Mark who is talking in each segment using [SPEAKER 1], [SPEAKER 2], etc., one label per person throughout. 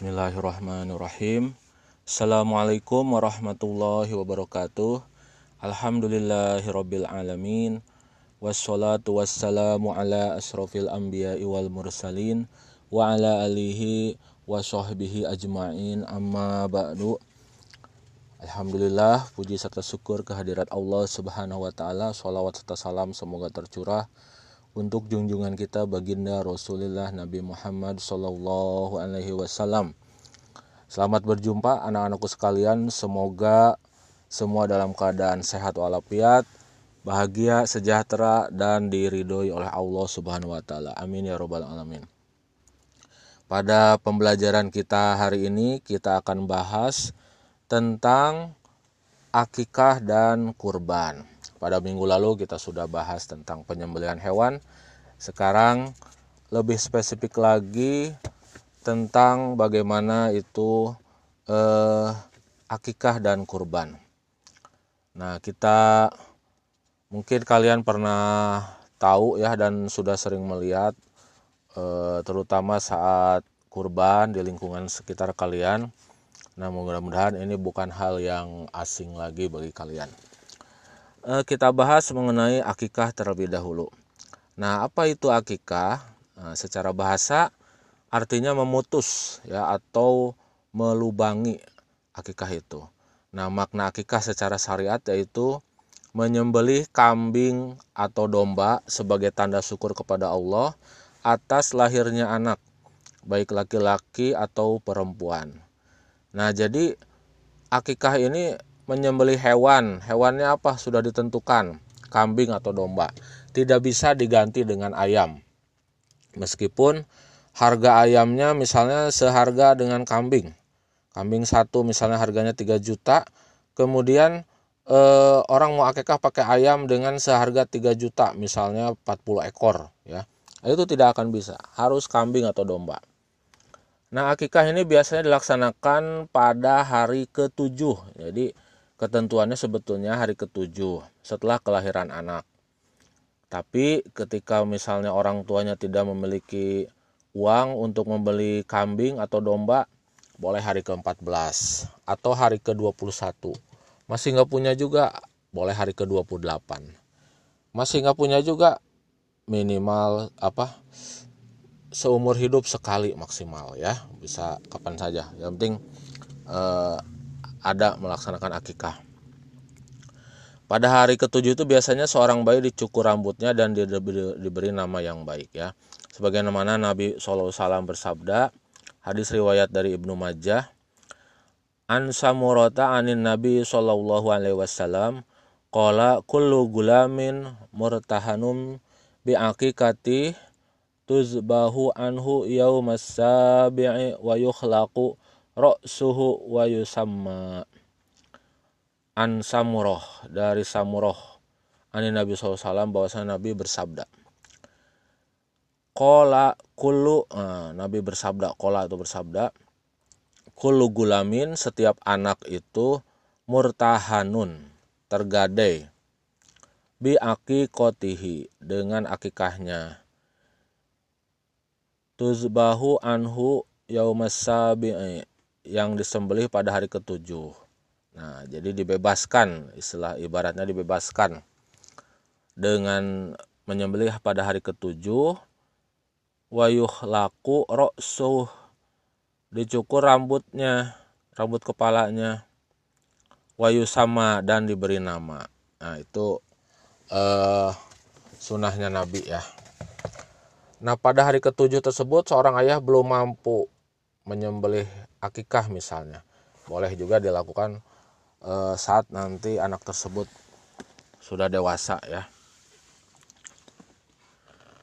[SPEAKER 1] Bismillahirrahmanirrahim. Assalamualaikum warahmatullahi wabarakatuh. Alhamdulillahirabbil alamin Wassalatu wassalamu ala asrafil anbiya'i wal mursalin Wa ala alihi wa sahbihi ajma'in. Amma ba'du. Alhamdulillah puji serta syukur kehadirat Allah subhanahu wa ta'ala. Salawat serta salam semoga tercurah untuk junjungan kita baginda Rasulullah Nabi Muhammad Sallallahu Alaihi Wasallam. Selamat berjumpa anak-anakku sekalian. Semoga semua dalam keadaan sehat walafiat, bahagia, sejahtera, dan diridhoi oleh Allah Subhanahu Wa Taala. Amin ya robbal alamin. Pada pembelajaran kita hari ini kita akan bahas tentang akikah dan kurban. Pada minggu lalu kita sudah bahas tentang penyembelihan hewan. Sekarang lebih spesifik lagi tentang bagaimana itu eh, akikah dan kurban. Nah, kita mungkin kalian pernah tahu ya dan sudah sering melihat eh, terutama saat kurban di lingkungan sekitar kalian. Nah, mudah-mudahan ini bukan hal yang asing lagi bagi kalian. Eh, kita bahas mengenai akikah terlebih dahulu. Nah, apa itu akikah? Nah, secara bahasa artinya memutus ya atau melubangi akikah itu. Nah, makna akikah secara syariat yaitu menyembelih kambing atau domba sebagai tanda syukur kepada Allah atas lahirnya anak, baik laki-laki atau perempuan. Nah, jadi akikah ini menyembelih hewan. Hewannya apa? Sudah ditentukan, kambing atau domba. Tidak bisa diganti dengan ayam. Meskipun harga ayamnya misalnya seharga dengan kambing. Kambing satu misalnya harganya 3 juta, kemudian eh, orang mau akekah pakai ayam dengan seharga 3 juta, misalnya 40 ekor ya. Itu tidak akan bisa, harus kambing atau domba. Nah, akikah ini biasanya dilaksanakan pada hari ketujuh. Jadi ketentuannya sebetulnya hari ketujuh setelah kelahiran anak. Tapi ketika misalnya orang tuanya tidak memiliki uang untuk membeli kambing atau domba, boleh hari ke-14 atau hari ke-21. Masih nggak punya juga, boleh hari ke-28. Masih nggak punya juga, minimal apa seumur hidup sekali maksimal ya bisa kapan saja yang penting eh, ada melaksanakan akikah. Pada hari ketujuh itu biasanya seorang bayi dicukur rambutnya dan diberi, diberi nama yang baik ya. Sebagaimana Nabi SAW bersabda, hadis riwayat dari Ibnu Majah, An samurata anin Nabi Sallallahu Alaihi Wasallam, Qala kullu gulamin murtahanum bi akikati tuzbahu anhu yaumas sabi'i wa yukhlaqu ra'suhu wa yusamma. An samuroh dari samuroh ani Nabi SAW bahwasanya Nabi bersabda. Kola kulu nah, Nabi bersabda kola itu bersabda kulu gulamin setiap anak itu murtahanun tergadai bi kotihi dengan akikahnya. Tuzbahu anhu yaumas sabi'i yang disembelih pada hari ketujuh. Nah, jadi dibebaskan, istilah ibaratnya dibebaskan dengan menyembelih pada hari ketujuh. Wayuh laku roksuh dicukur rambutnya rambut kepalanya. Wayu sama dan diberi nama. Nah itu eh, sunahnya nabi ya. Nah pada hari ketujuh tersebut seorang ayah belum mampu menyembelih akikah misalnya. Boleh juga dilakukan e, saat nanti anak tersebut sudah dewasa ya.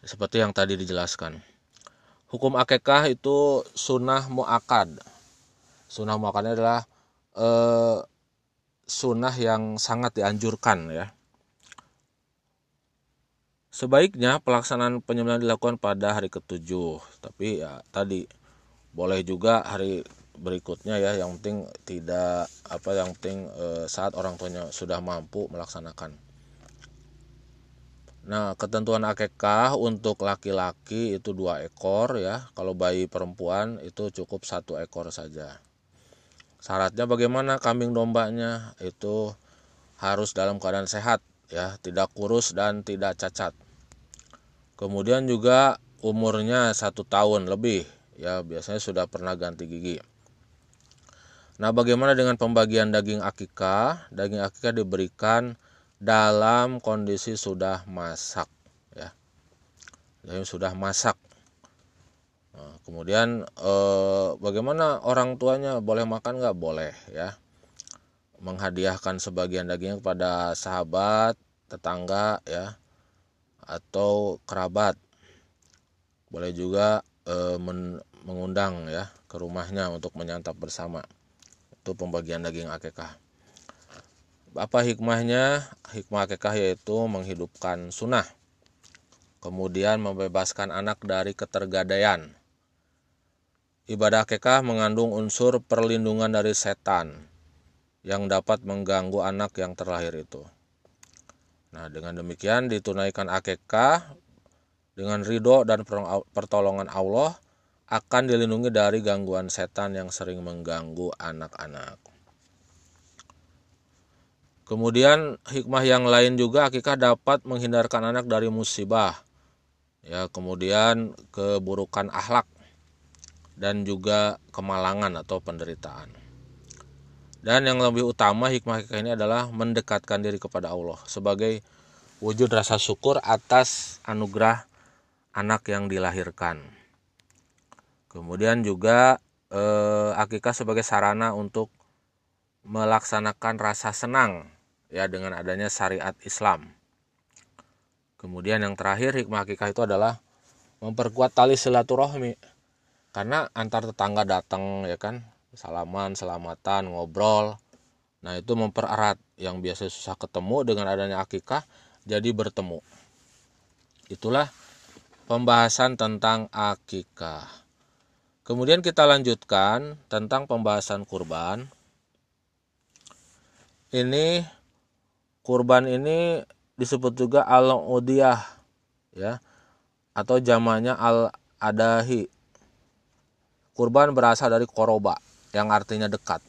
[SPEAKER 1] Seperti yang tadi dijelaskan. Hukum akikah itu sunnah muakad sunnah muakadnya adalah e, sunnah yang sangat dianjurkan ya. Sebaiknya pelaksanaan penyembelihan dilakukan pada hari ketujuh. Tapi ya tadi boleh juga hari berikutnya ya yang penting tidak apa yang penting e, saat orang tuanya sudah mampu melaksanakan Nah, ketentuan akekah untuk laki-laki itu dua ekor ya. Kalau bayi perempuan itu cukup satu ekor saja. Syaratnya bagaimana kambing dombanya? Itu harus dalam keadaan sehat ya, tidak kurus dan tidak cacat. Kemudian juga umurnya satu tahun lebih ya, biasanya sudah pernah ganti gigi. Nah, bagaimana dengan pembagian daging akikah? Daging akikah diberikan dalam kondisi sudah masak ya. Jadi sudah masak. Nah, kemudian eh, bagaimana orang tuanya? Boleh makan nggak? Boleh ya. Menghadiahkan sebagian dagingnya kepada sahabat tetangga ya atau kerabat. Boleh juga eh, men mengundang ya ke rumahnya untuk menyantap bersama itu pembagian daging akekah apa hikmahnya? Hikmah akikah yaitu menghidupkan sunnah. Kemudian membebaskan anak dari ketergadaian. Ibadah akikah mengandung unsur perlindungan dari setan yang dapat mengganggu anak yang terlahir itu. Nah, dengan demikian ditunaikan akikah dengan ridho dan pertolongan Allah akan dilindungi dari gangguan setan yang sering mengganggu anak-anak. Kemudian hikmah yang lain juga akikah dapat menghindarkan anak dari musibah. Ya, kemudian keburukan akhlak dan juga kemalangan atau penderitaan. Dan yang lebih utama hikmah akikah ini adalah mendekatkan diri kepada Allah sebagai wujud rasa syukur atas anugerah anak yang dilahirkan. Kemudian juga eh, akikah sebagai sarana untuk melaksanakan rasa senang ya dengan adanya syariat Islam. Kemudian yang terakhir hikmah akikah itu adalah memperkuat tali silaturahmi. Karena antar tetangga datang ya kan, salaman, selamatan, ngobrol. Nah, itu mempererat yang biasa susah ketemu dengan adanya akikah jadi bertemu. Itulah pembahasan tentang akikah. Kemudian kita lanjutkan tentang pembahasan kurban. Ini kurban ini disebut juga al udiyah ya atau zamannya al adahi kurban berasal dari koroba yang artinya dekat.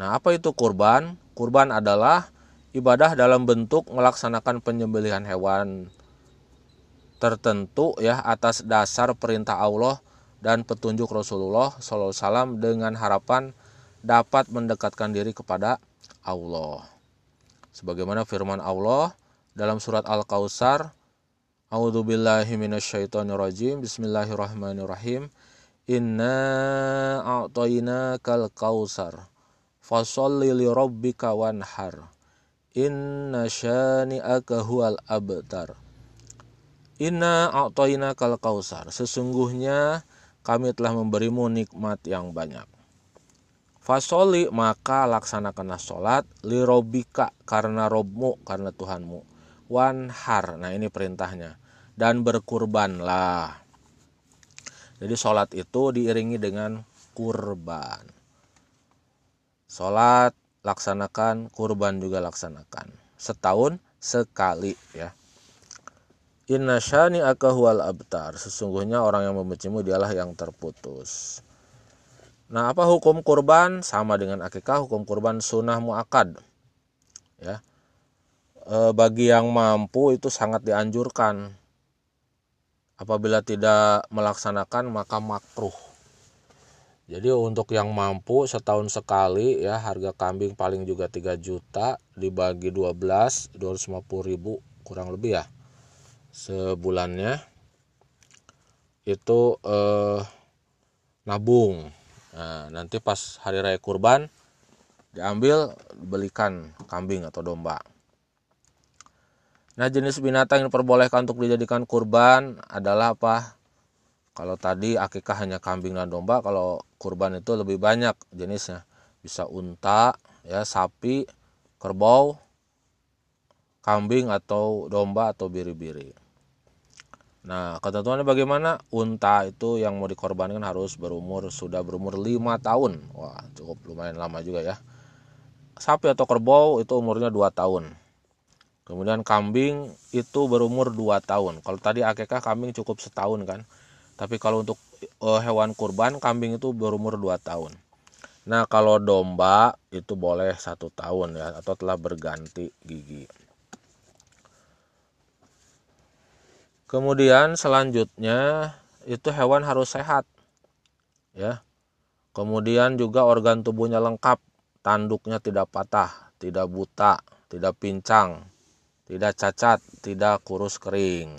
[SPEAKER 1] Nah apa itu kurban? Kurban adalah ibadah dalam bentuk melaksanakan penyembelihan hewan tertentu ya atas dasar perintah Allah dan petunjuk Rasulullah SAW dengan harapan dapat mendekatkan diri kepada Allah sebagaimana firman Allah dalam surat Al-Kautsar A'udzu billahi minasyaitonir Bismillahirrahmanirrahim. Inna a'tainakal kautsar. Fasholli li rabbika wanhar. Inna syani'aka huwal abtar. Inna a'tainakal kautsar. Sesungguhnya kami telah memberimu nikmat yang banyak. Fasoli maka laksanakanlah sholat lirobika karena robmu karena Tuhanmu. Wanhar, nah ini perintahnya. Dan berkurbanlah. Jadi sholat itu diiringi dengan kurban. Sholat laksanakan, kurban juga laksanakan. Setahun sekali ya. Inna syani akahual abtar. Sesungguhnya orang yang membencimu dialah yang terputus. Nah, apa hukum kurban? Sama dengan akikah, hukum kurban sunnah muakad. Ya. E, bagi yang mampu itu sangat dianjurkan. Apabila tidak melaksanakan maka makruh. Jadi untuk yang mampu setahun sekali ya harga kambing paling juga 3 juta dibagi 12 250 ribu kurang lebih ya sebulannya itu eh, nabung Nah, nanti pas hari raya kurban diambil belikan kambing atau domba. Nah, jenis binatang yang diperbolehkan untuk dijadikan kurban adalah apa? Kalau tadi akikah hanya kambing dan domba, kalau kurban itu lebih banyak jenisnya. Bisa unta, ya, sapi, kerbau, kambing atau domba atau biri-biri. Nah, ketentuannya bagaimana? Unta itu yang mau dikorbankan harus berumur sudah berumur 5 tahun. Wah, cukup lumayan lama juga ya. Sapi atau kerbau itu umurnya 2 tahun. kemudian kambing itu berumur 2 tahun kalau tadi akekah kambing cukup setahun kan tapi kalau untuk uh, hewan kurban kambing itu berumur 2 tahun nah kalau domba itu boleh satu tahun ya atau telah berganti gigi kemudian selanjutnya itu hewan harus sehat ya kemudian juga organ tubuhnya lengkap tanduknya tidak patah tidak buta tidak pincang tidak cacat tidak kurus kering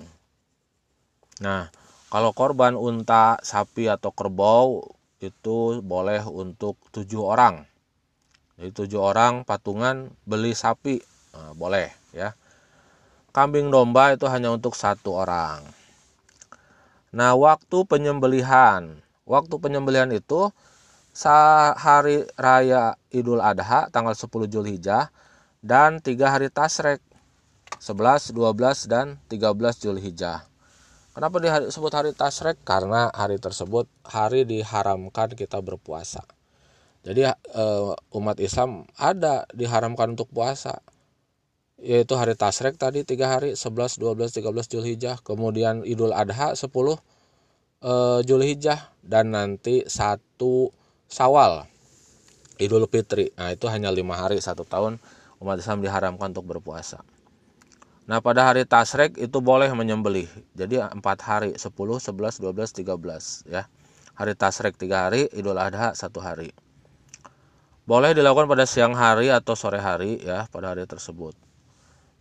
[SPEAKER 1] nah kalau korban unta, sapi atau kerbau itu boleh untuk tujuh orang. Jadi tujuh orang patungan beli sapi nah, boleh ya. Kambing domba itu hanya untuk satu orang. Nah waktu penyembelihan, waktu penyembelihan itu hari raya Idul Adha tanggal 10 Julhijjah dan tiga hari Tasrek 11, 12 dan 13 Julhijjah. Kenapa disebut hari Tasrek? Karena hari tersebut hari diharamkan kita berpuasa. Jadi eh, umat Islam ada diharamkan untuk puasa. Yaitu hari Tasrek tadi tiga hari 11, 12, 13 Julhijjah. Kemudian Idul Adha 10 eh, Julhijjah. Dan nanti satu Sawal Idul Fitri. Nah itu hanya lima hari satu tahun umat Islam diharamkan untuk berpuasa. Nah pada hari tasrek itu boleh menyembelih. Jadi empat hari 10, 11, 12, 13 ya. Hari tasrek tiga hari, idul adha satu hari. Boleh dilakukan pada siang hari atau sore hari ya pada hari tersebut.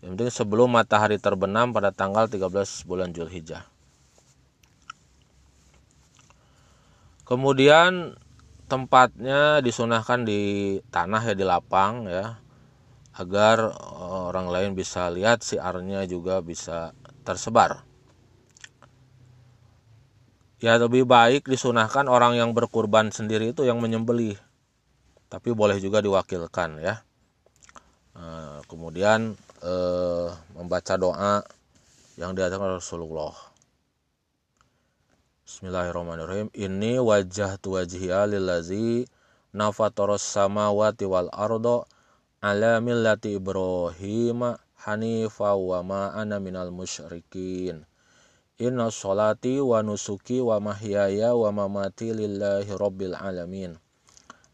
[SPEAKER 1] Yang sebelum matahari terbenam pada tanggal 13 bulan Julhijjah. Kemudian tempatnya disunahkan di tanah ya di lapang ya agar eh, orang lain bisa lihat siarnya juga bisa tersebar. Ya lebih baik disunahkan orang yang berkurban sendiri itu yang menyembelih. Tapi boleh juga diwakilkan ya. Eh, kemudian eh, membaca doa yang diajarkan Rasulullah. Bismillahirrahmanirrahim. Ini wajah tu wajhiya lillazi nafataros samawati wal ardo ala millati Ibrahim hanifa wa ma ana minal musyrikin Inna sholati wa nusuki wa mahyaya wa mamati lillahi rabbil alamin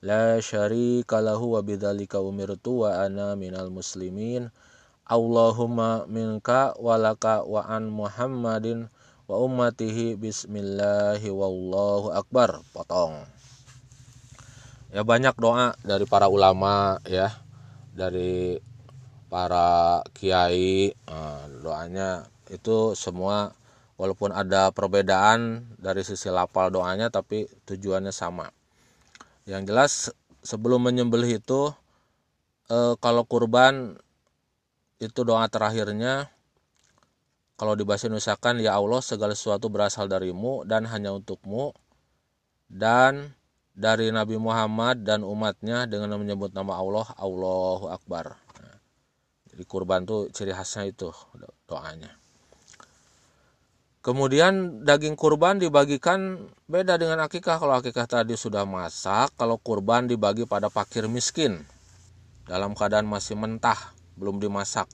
[SPEAKER 1] La syarika lahu wa bidzalika umirtu wa ana minal muslimin Allahumma minka walaka wa an Muhammadin wa ummatihi bismillahi wallahu akbar. Potong. Ya banyak doa dari para ulama ya. Dari para kiai nah, doanya itu semua walaupun ada perbedaan dari sisi lapal doanya tapi tujuannya sama. Yang jelas sebelum menyembelih itu eh, kalau kurban itu doa terakhirnya kalau di bahasa Indonesia kan ya Allah segala sesuatu berasal darimu dan hanya untukmu dan dari Nabi Muhammad dan umatnya dengan menyebut nama Allah Allahu Akbar. Nah, jadi kurban tuh ciri khasnya itu doanya. Kemudian daging kurban dibagikan beda dengan akikah. Kalau akikah tadi sudah masak kalau kurban dibagi pada fakir miskin dalam keadaan masih mentah belum dimasak.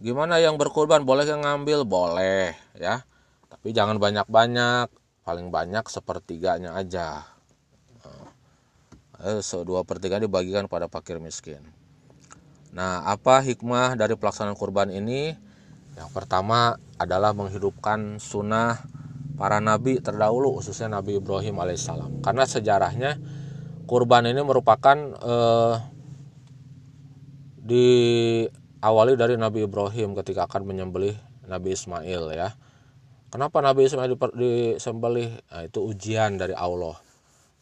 [SPEAKER 1] Gimana yang berkurban boleh yang ngambil? Boleh ya. Tapi jangan banyak-banyak. Paling banyak sepertiganya aja. Eh, dua pertiga dibagikan pada fakir miskin. Nah apa hikmah dari pelaksanaan kurban ini? Yang pertama adalah menghidupkan sunnah para nabi terdahulu khususnya Nabi Ibrahim alaihissalam. Karena sejarahnya kurban ini merupakan eh, diawali dari Nabi Ibrahim ketika akan menyembelih Nabi Ismail ya Kenapa Nabi Ismail disembelih? Nah, itu ujian dari Allah.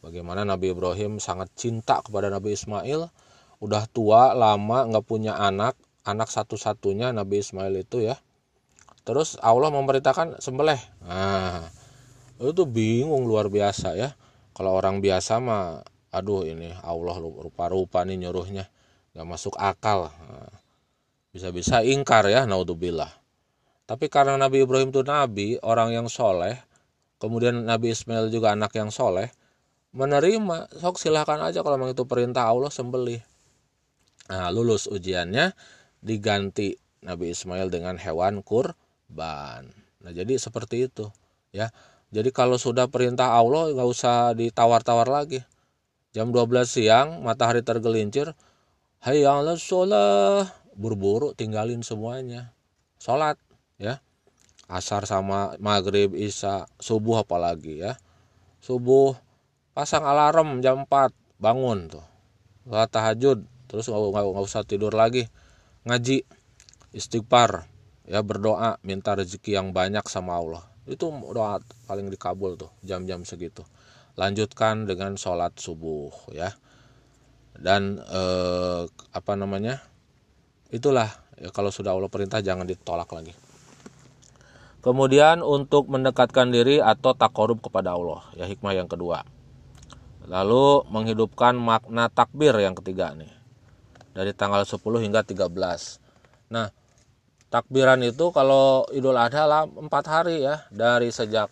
[SPEAKER 1] Bagaimana Nabi Ibrahim sangat cinta kepada Nabi Ismail. Udah tua, lama, nggak punya anak. Anak satu-satunya Nabi Ismail itu ya. Terus Allah memerintahkan sembelih. Nah, itu bingung luar biasa ya. Kalau orang biasa mah, aduh ini Allah rupa-rupa nih nyuruhnya. Nggak masuk akal. Bisa-bisa ingkar ya, naudzubillah tapi karena Nabi Ibrahim itu nabi, orang yang soleh, kemudian Nabi Ismail juga anak yang soleh, menerima, sok silahkan aja kalau memang itu perintah Allah sembelih. Nah, lulus ujiannya, diganti Nabi Ismail dengan hewan kurban. Nah, jadi seperti itu, ya. Jadi kalau sudah perintah Allah nggak usah ditawar-tawar lagi. Jam 12 siang matahari tergelincir, hayya sholat, buru-buru tinggalin semuanya. Sholat, ya. Asar sama maghrib, isya, subuh apalagi ya. Subuh pasang alarm jam 4 bangun tuh. Sholat tahajud, terus nggak usah tidur lagi ngaji istighfar ya berdoa minta rezeki yang banyak sama Allah itu doa paling dikabul tuh jam-jam segitu lanjutkan dengan sholat subuh ya dan eh, apa namanya itulah ya kalau sudah Allah perintah jangan ditolak lagi kemudian untuk mendekatkan diri atau takorub kepada Allah ya hikmah yang kedua lalu menghidupkan makna takbir yang ketiga nih dari tanggal 10 hingga 13. Nah, takbiran itu kalau Idul Adha lah 4 hari ya, dari sejak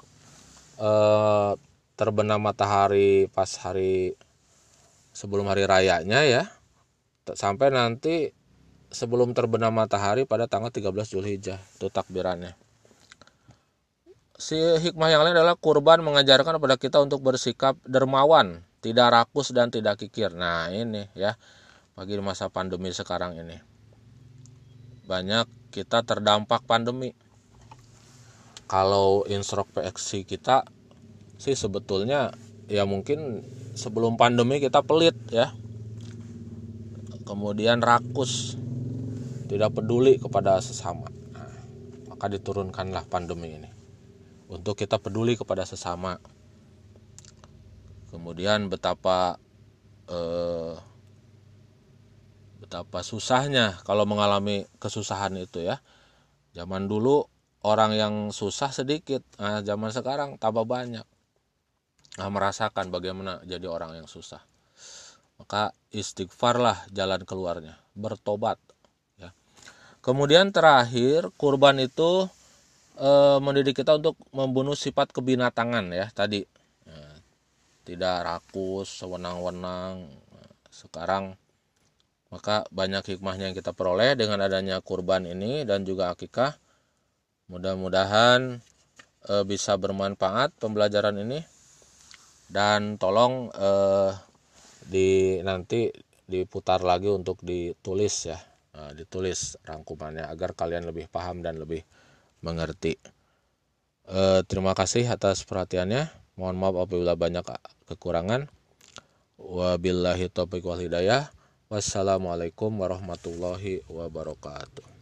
[SPEAKER 1] eh, terbenam matahari pas hari sebelum hari rayanya ya, sampai nanti sebelum terbenam matahari pada tanggal 13 Zulhijjah itu takbirannya. Si hikmah yang lain adalah kurban mengajarkan kepada kita untuk bersikap dermawan, tidak rakus dan tidak kikir. Nah, ini ya bagi masa pandemi sekarang ini. Banyak kita terdampak pandemi. Kalau instruk PXC kita sih sebetulnya ya mungkin sebelum pandemi kita pelit ya. Kemudian rakus, tidak peduli kepada sesama. Nah, maka diturunkanlah pandemi ini. Untuk kita peduli kepada sesama. Kemudian betapa eh, betapa susahnya kalau mengalami kesusahan itu ya zaman dulu orang yang susah sedikit nah zaman sekarang tambah banyak nah, merasakan bagaimana jadi orang yang susah. Maka istighfarlah jalan keluarnya bertobat ya. Kemudian terakhir kurban itu e, mendidik kita untuk membunuh sifat kebinatangan ya tadi. Ya, tidak rakus sewenang-wenang sekarang maka banyak hikmahnya yang kita peroleh dengan adanya kurban ini dan juga akikah. Mudah-mudahan e, bisa bermanfaat pembelajaran ini dan tolong e, di nanti diputar lagi untuk ditulis ya. E, ditulis rangkumannya agar kalian lebih paham dan lebih mengerti. E, terima kasih atas perhatiannya. Mohon maaf apabila banyak kekurangan. Wabillahi taufiq wal hidayah. Wassalamualaikum warahmatullahi wabarakatuh.